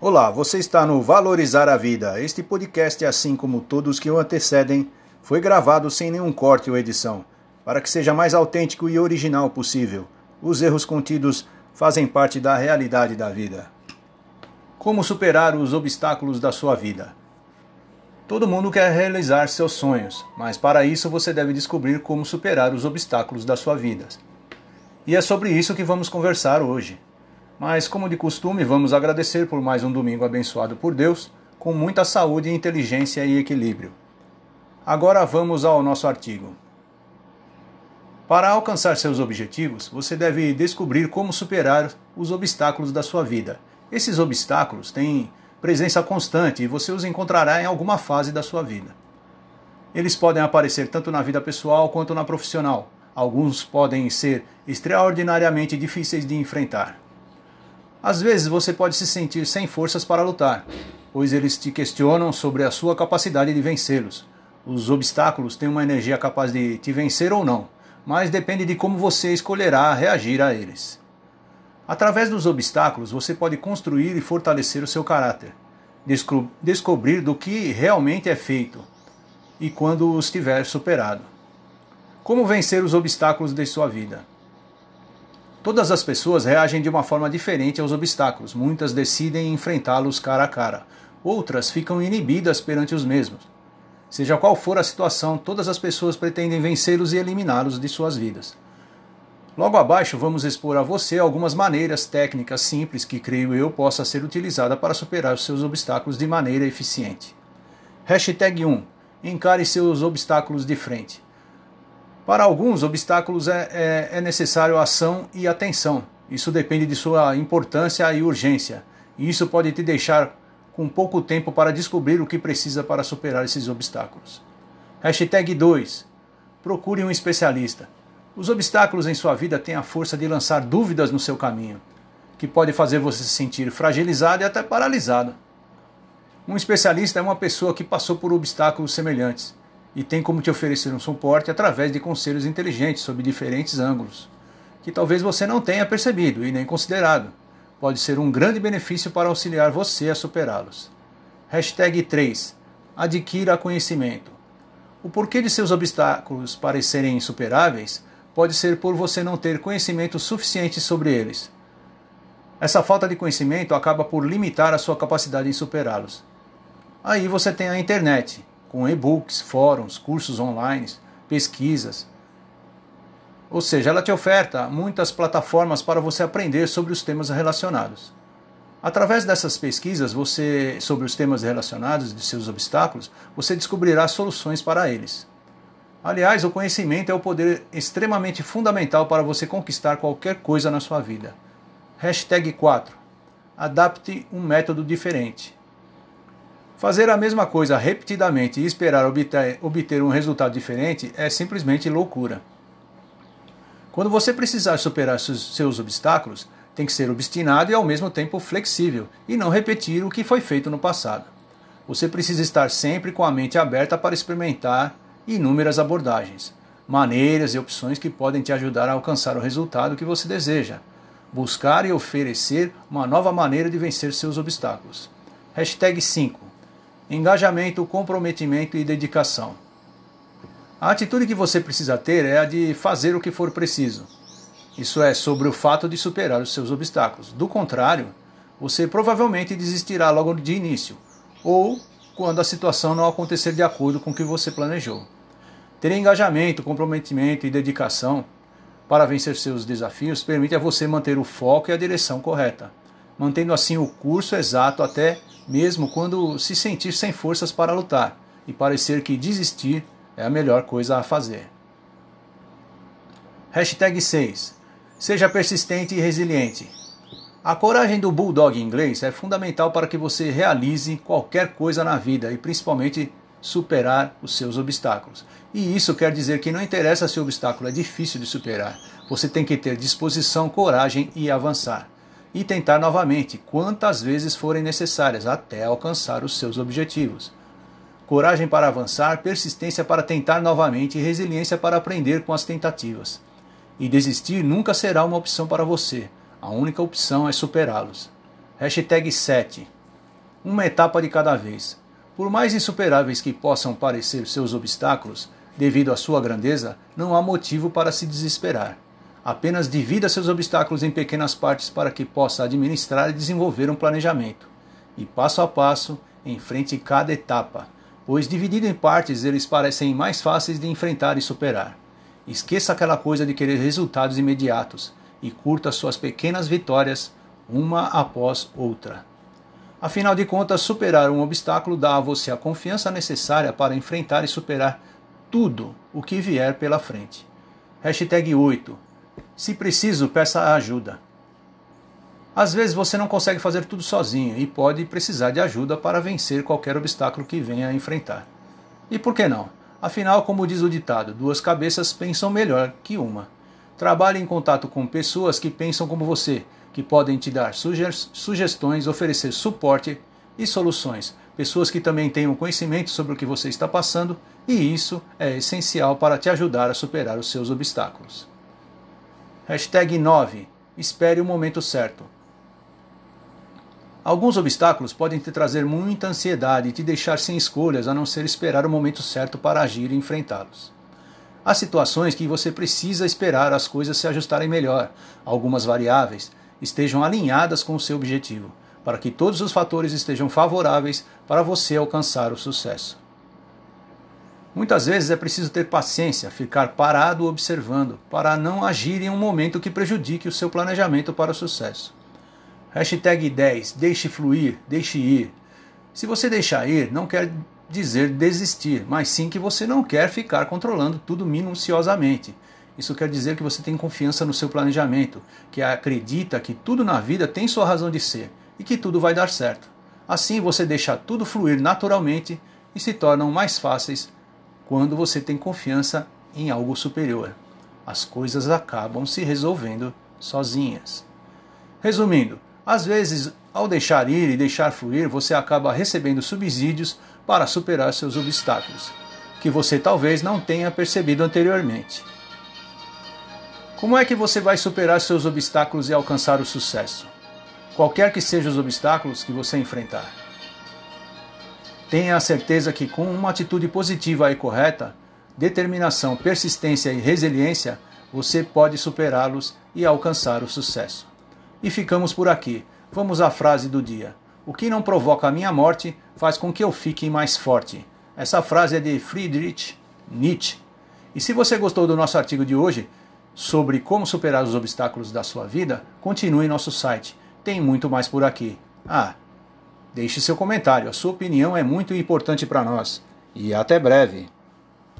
Olá, você está no Valorizar a Vida. Este podcast, assim como todos que o antecedem, foi gravado sem nenhum corte ou edição, para que seja mais autêntico e original possível. Os erros contidos fazem parte da realidade da vida. Como superar os obstáculos da sua vida? Todo mundo quer realizar seus sonhos, mas para isso você deve descobrir como superar os obstáculos da sua vida. E é sobre isso que vamos conversar hoje. Mas, como de costume, vamos agradecer por mais um domingo abençoado por Deus, com muita saúde, inteligência e equilíbrio. Agora vamos ao nosso artigo. Para alcançar seus objetivos, você deve descobrir como superar os obstáculos da sua vida. Esses obstáculos têm presença constante e você os encontrará em alguma fase da sua vida. Eles podem aparecer tanto na vida pessoal quanto na profissional. Alguns podem ser extraordinariamente difíceis de enfrentar. Às vezes você pode se sentir sem forças para lutar, pois eles te questionam sobre a sua capacidade de vencê-los. Os obstáculos têm uma energia capaz de te vencer ou não, mas depende de como você escolherá reagir a eles. Através dos obstáculos, você pode construir e fortalecer o seu caráter, desco descobrir do que realmente é feito e quando os tiver superado. Como vencer os obstáculos de sua vida? Todas as pessoas reagem de uma forma diferente aos obstáculos. Muitas decidem enfrentá-los cara a cara. Outras ficam inibidas perante os mesmos. Seja qual for a situação, todas as pessoas pretendem vencê-los e eliminá-los de suas vidas. Logo abaixo vamos expor a você algumas maneiras técnicas simples que creio eu possa ser utilizada para superar os seus obstáculos de maneira eficiente. Hashtag 1. Encare seus obstáculos de frente. Para alguns obstáculos é, é, é necessário ação e atenção. Isso depende de sua importância e urgência. E isso pode te deixar com pouco tempo para descobrir o que precisa para superar esses obstáculos. Hashtag 2. Procure um especialista. Os obstáculos em sua vida têm a força de lançar dúvidas no seu caminho, que pode fazer você se sentir fragilizado e até paralisado. Um especialista é uma pessoa que passou por obstáculos semelhantes e tem como te oferecer um suporte através de conselhos inteligentes sob diferentes ângulos, que talvez você não tenha percebido e nem considerado. Pode ser um grande benefício para auxiliar você a superá-los. Hashtag 3. Adquira conhecimento. O porquê de seus obstáculos parecerem insuperáveis pode ser por você não ter conhecimento suficiente sobre eles. Essa falta de conhecimento acaba por limitar a sua capacidade em superá-los. Aí você tem a internet, com e-books, fóruns, cursos online, pesquisas. Ou seja, ela te oferta muitas plataformas para você aprender sobre os temas relacionados. Através dessas pesquisas você sobre os temas relacionados de seus obstáculos, você descobrirá soluções para eles. Aliás, o conhecimento é o poder extremamente fundamental para você conquistar qualquer coisa na sua vida. Hashtag 4. Adapte um método diferente. Fazer a mesma coisa repetidamente e esperar obter, obter um resultado diferente é simplesmente loucura. Quando você precisar superar seus obstáculos, tem que ser obstinado e ao mesmo tempo flexível e não repetir o que foi feito no passado. Você precisa estar sempre com a mente aberta para experimentar inúmeras abordagens, maneiras e opções que podem te ajudar a alcançar o resultado que você deseja. Buscar e oferecer uma nova maneira de vencer seus obstáculos. Hashtag 5 engajamento, comprometimento e dedicação. A atitude que você precisa ter é a de fazer o que for preciso. Isso é sobre o fato de superar os seus obstáculos. Do contrário, você provavelmente desistirá logo de início, ou quando a situação não acontecer de acordo com o que você planejou. Ter engajamento, comprometimento e dedicação para vencer seus desafios permite a você manter o foco e a direção correta, mantendo assim o curso exato até mesmo quando se sentir sem forças para lutar e parecer que desistir é a melhor coisa a fazer. Hashtag 6. Seja persistente e resiliente. A coragem do bulldog inglês é fundamental para que você realize qualquer coisa na vida e principalmente superar os seus obstáculos. E isso quer dizer que não interessa se o obstáculo é difícil de superar, você tem que ter disposição, coragem e avançar e tentar novamente, quantas vezes forem necessárias, até alcançar os seus objetivos. Coragem para avançar, persistência para tentar novamente e resiliência para aprender com as tentativas. E desistir nunca será uma opção para você. A única opção é superá-los. Hashtag 7. uma etapa de cada vez. Por mais insuperáveis que possam parecer seus obstáculos, devido à sua grandeza, não há motivo para se desesperar. Apenas divida seus obstáculos em pequenas partes para que possa administrar e desenvolver um planejamento. E passo a passo, enfrente cada etapa, pois dividido em partes eles parecem mais fáceis de enfrentar e superar. Esqueça aquela coisa de querer resultados imediatos e curta suas pequenas vitórias uma após outra. Afinal de contas, superar um obstáculo dá a você a confiança necessária para enfrentar e superar tudo o que vier pela frente. Hashtag 8. Se preciso, peça ajuda. Às vezes você não consegue fazer tudo sozinho e pode precisar de ajuda para vencer qualquer obstáculo que venha a enfrentar. E por que não? Afinal, como diz o ditado, duas cabeças pensam melhor que uma. Trabalhe em contato com pessoas que pensam como você que podem te dar sugestões, oferecer suporte e soluções. Pessoas que também tenham conhecimento sobre o que você está passando, e isso é essencial para te ajudar a superar os seus obstáculos. Hashtag 9. Espere o momento certo. Alguns obstáculos podem te trazer muita ansiedade e te deixar sem escolhas a não ser esperar o momento certo para agir e enfrentá-los. Há situações que você precisa esperar as coisas se ajustarem melhor, algumas variáveis, estejam alinhadas com o seu objetivo, para que todos os fatores estejam favoráveis para você alcançar o sucesso. Muitas vezes é preciso ter paciência, ficar parado observando, para não agir em um momento que prejudique o seu planejamento para o sucesso. Hashtag 10. Deixe fluir, deixe ir. Se você deixar ir, não quer dizer desistir, mas sim que você não quer ficar controlando tudo minuciosamente isso quer dizer que você tem confiança no seu planejamento, que acredita que tudo na vida tem sua razão de ser e que tudo vai dar certo. Assim você deixa tudo fluir naturalmente e se tornam mais fáceis quando você tem confiança em algo superior. As coisas acabam se resolvendo sozinhas. Resumindo, às vezes, ao deixar ir e deixar fluir, você acaba recebendo subsídios para superar seus obstáculos, que você talvez não tenha percebido anteriormente. Como é que você vai superar seus obstáculos e alcançar o sucesso? Qualquer que sejam os obstáculos que você enfrentar. Tenha a certeza que com uma atitude positiva e correta, determinação, persistência e resiliência, você pode superá-los e alcançar o sucesso. E ficamos por aqui. Vamos à frase do dia. O que não provoca a minha morte faz com que eu fique mais forte. Essa frase é de Friedrich Nietzsche. E se você gostou do nosso artigo de hoje, sobre como superar os obstáculos da sua vida, continue em nosso site. Tem muito mais por aqui. Ah, deixe seu comentário, a sua opinião é muito importante para nós. E até breve!